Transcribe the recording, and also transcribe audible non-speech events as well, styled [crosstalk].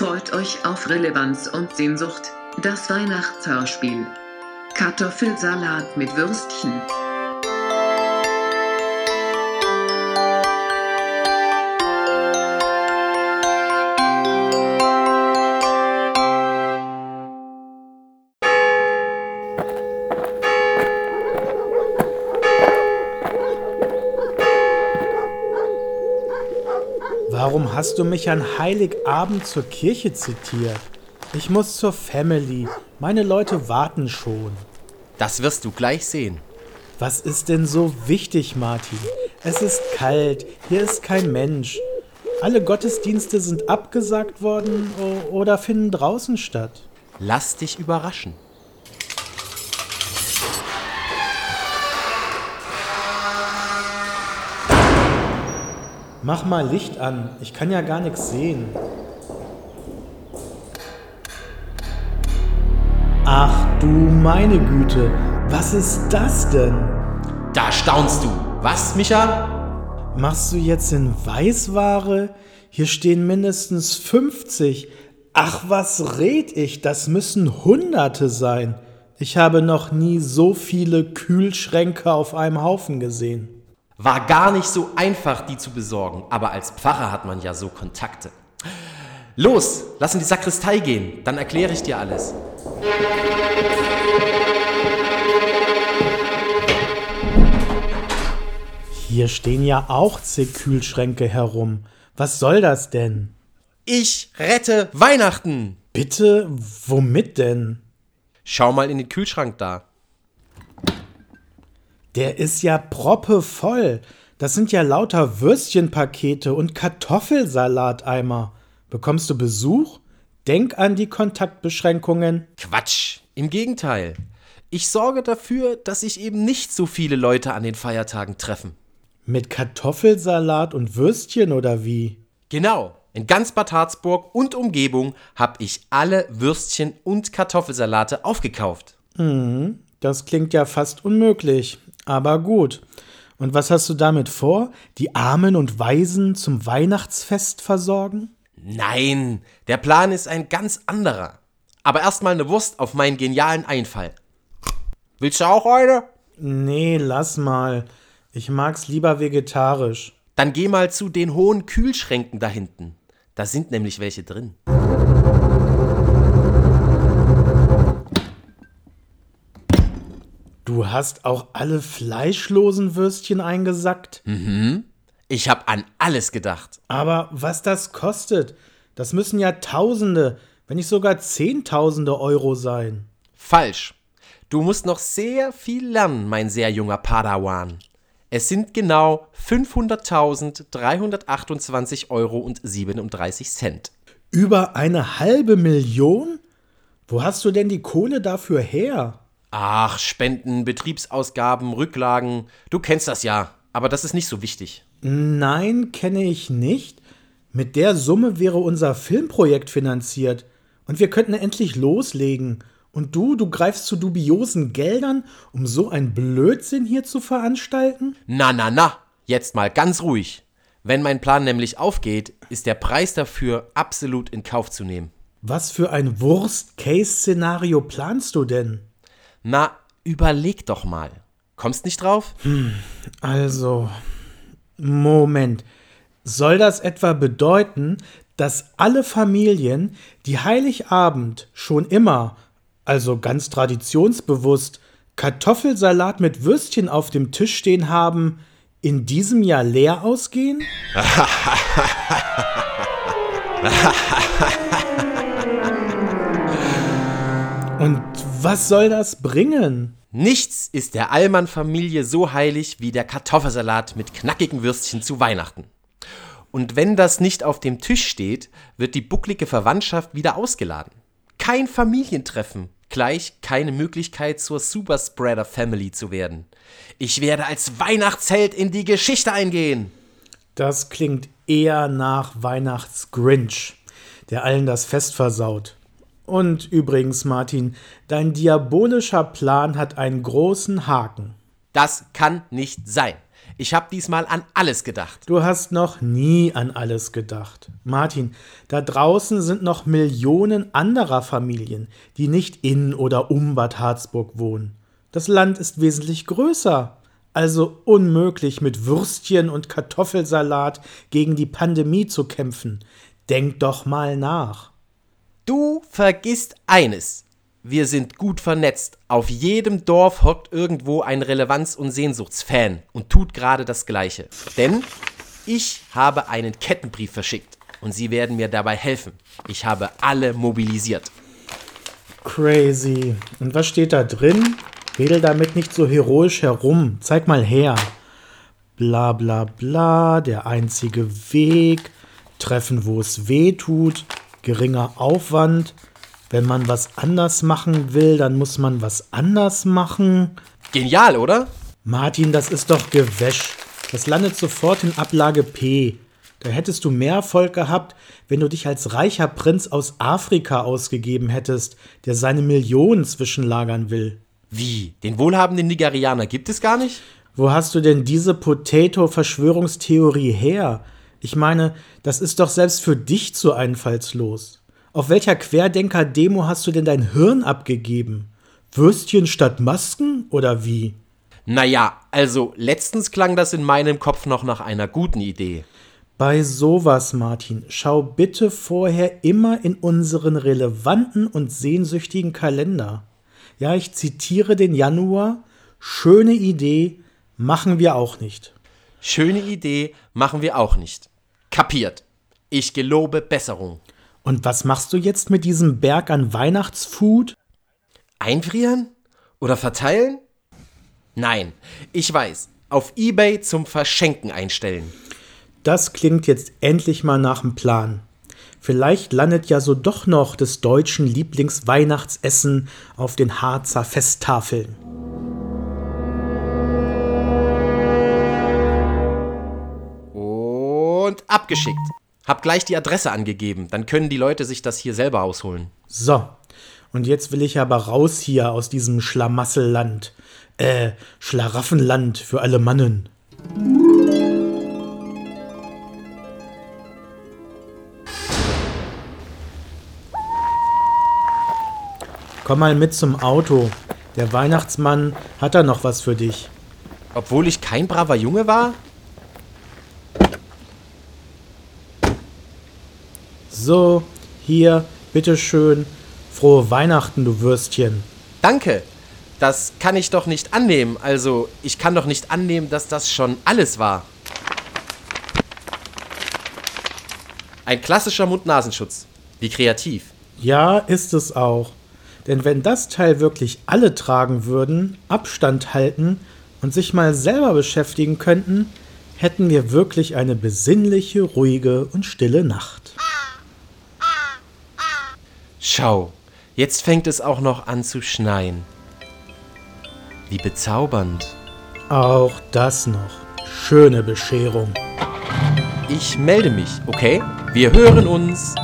Freut euch auf Relevanz und Sehnsucht, das Weihnachtshörspiel. Kartoffelsalat mit Würstchen. Warum hast du mich an Heiligabend zur Kirche zitiert? Ich muss zur Family. Meine Leute warten schon. Das wirst du gleich sehen. Was ist denn so wichtig, Martin? Es ist kalt, hier ist kein Mensch. Alle Gottesdienste sind abgesagt worden oder finden draußen statt. Lass dich überraschen. Mach mal Licht an, ich kann ja gar nichts sehen. Ach du meine Güte, was ist das denn? Da staunst du. Was, Micha? Machst du jetzt in Weißware? Hier stehen mindestens 50. Ach, was red ich? Das müssen Hunderte sein. Ich habe noch nie so viele Kühlschränke auf einem Haufen gesehen. War gar nicht so einfach, die zu besorgen, aber als Pfarrer hat man ja so Kontakte. Los, lass in die Sakristei gehen, dann erkläre ich dir alles. Hier stehen ja auch zig Kühlschränke herum. Was soll das denn? Ich rette Weihnachten! Bitte, womit denn? Schau mal in den Kühlschrank da. Der ist ja proppevoll. Das sind ja lauter Würstchenpakete und Kartoffelsalateimer. Bekommst du Besuch? Denk an die Kontaktbeschränkungen. Quatsch, im Gegenteil. Ich sorge dafür, dass sich eben nicht so viele Leute an den Feiertagen treffen. Mit Kartoffelsalat und Würstchen oder wie? Genau. In ganz Bad Harzburg und Umgebung habe ich alle Würstchen und Kartoffelsalate aufgekauft. Mhm, das klingt ja fast unmöglich. Aber gut. Und was hast du damit vor? Die Armen und Waisen zum Weihnachtsfest versorgen? Nein, der Plan ist ein ganz anderer. Aber erstmal eine Wurst auf meinen genialen Einfall. Willst du auch eine? Nee, lass mal. Ich mag's lieber vegetarisch. Dann geh mal zu den hohen Kühlschränken da hinten. Da sind nämlich welche drin. Du hast auch alle fleischlosen Würstchen eingesackt? Mhm. Ich hab an alles gedacht. Aber was das kostet, das müssen ja Tausende, wenn nicht sogar Zehntausende Euro sein. Falsch. Du musst noch sehr viel lernen, mein sehr junger Padawan. Es sind genau 500.328 Euro und 37 Cent. Über eine halbe Million? Wo hast du denn die Kohle dafür her? Ach, Spenden, Betriebsausgaben, Rücklagen. Du kennst das ja, aber das ist nicht so wichtig. Nein, kenne ich nicht. Mit der Summe wäre unser Filmprojekt finanziert. Und wir könnten endlich loslegen. Und du, du greifst zu dubiosen Geldern, um so ein Blödsinn hier zu veranstalten? Na, na, na, jetzt mal ganz ruhig. Wenn mein Plan nämlich aufgeht, ist der Preis dafür absolut in Kauf zu nehmen. Was für ein Worst-Case-Szenario planst du denn? Na, überleg doch mal. Kommst nicht drauf? Hm, also, Moment. Soll das etwa bedeuten, dass alle Familien, die Heiligabend schon immer, also ganz traditionsbewusst, Kartoffelsalat mit Würstchen auf dem Tisch stehen haben, in diesem Jahr leer ausgehen? [laughs] Und was soll das bringen? Nichts ist der Allmann-Familie so heilig wie der Kartoffelsalat mit knackigen Würstchen zu Weihnachten. Und wenn das nicht auf dem Tisch steht, wird die bucklige Verwandtschaft wieder ausgeladen. Kein Familientreffen, gleich keine Möglichkeit zur Superspreader Family zu werden. Ich werde als Weihnachtsheld in die Geschichte eingehen. Das klingt eher nach Weihnachtsgrinch, der allen das Fest versaut. Und übrigens, Martin, dein diabolischer Plan hat einen großen Haken. Das kann nicht sein. Ich habe diesmal an alles gedacht. Du hast noch nie an alles gedacht. Martin, da draußen sind noch Millionen anderer Familien, die nicht in oder um Bad Harzburg wohnen. Das Land ist wesentlich größer. Also unmöglich mit Würstchen und Kartoffelsalat gegen die Pandemie zu kämpfen. Denk doch mal nach. Du vergisst eines. Wir sind gut vernetzt. Auf jedem Dorf hockt irgendwo ein Relevanz- und Sehnsuchtsfan und tut gerade das Gleiche. Denn ich habe einen Kettenbrief verschickt und sie werden mir dabei helfen. Ich habe alle mobilisiert. Crazy. Und was steht da drin? Wedel damit nicht so heroisch herum. Zeig mal her. Bla bla bla, der einzige Weg. Treffen, wo es weh tut. Geringer Aufwand. Wenn man was anders machen will, dann muss man was anders machen. Genial, oder? Martin, das ist doch Gewäsch. Das landet sofort in Ablage P. Da hättest du mehr Erfolg gehabt, wenn du dich als reicher Prinz aus Afrika ausgegeben hättest, der seine Millionen zwischenlagern will. Wie? Den wohlhabenden Nigerianer gibt es gar nicht? Wo hast du denn diese Potato-Verschwörungstheorie her? Ich meine, das ist doch selbst für dich zu einfallslos. Auf welcher Querdenker-Demo hast du denn dein Hirn abgegeben? Würstchen statt Masken oder wie? Naja, also letztens klang das in meinem Kopf noch nach einer guten Idee. Bei sowas, Martin, schau bitte vorher immer in unseren relevanten und sehnsüchtigen Kalender. Ja, ich zitiere den Januar. Schöne Idee, machen wir auch nicht. Schöne Idee, machen wir auch nicht. Kapiert. Ich gelobe Besserung. Und was machst du jetzt mit diesem Berg an Weihnachtsfood? Einfrieren? Oder verteilen? Nein, ich weiß. Auf eBay zum Verschenken einstellen. Das klingt jetzt endlich mal nach dem Plan. Vielleicht landet ja so doch noch des deutschen Lieblingsweihnachtsessen auf den Harzer Festtafeln. Abgeschickt. Hab gleich die Adresse angegeben, dann können die Leute sich das hier selber ausholen. So, und jetzt will ich aber raus hier aus diesem Schlamasselland. Äh, Schlaraffenland für alle Mannen. Komm mal mit zum Auto. Der Weihnachtsmann hat da noch was für dich. Obwohl ich kein braver Junge war? So, hier, bitteschön. Frohe Weihnachten, du Würstchen. Danke. Das kann ich doch nicht annehmen. Also, ich kann doch nicht annehmen, dass das schon alles war. Ein klassischer Mund-Nasenschutz. Wie kreativ. Ja, ist es auch. Denn wenn das Teil wirklich alle tragen würden, Abstand halten und sich mal selber beschäftigen könnten, hätten wir wirklich eine besinnliche, ruhige und stille Nacht. Schau, jetzt fängt es auch noch an zu schneien. Wie bezaubernd. Auch das noch. Schöne Bescherung. Ich melde mich, okay? Wir hören uns.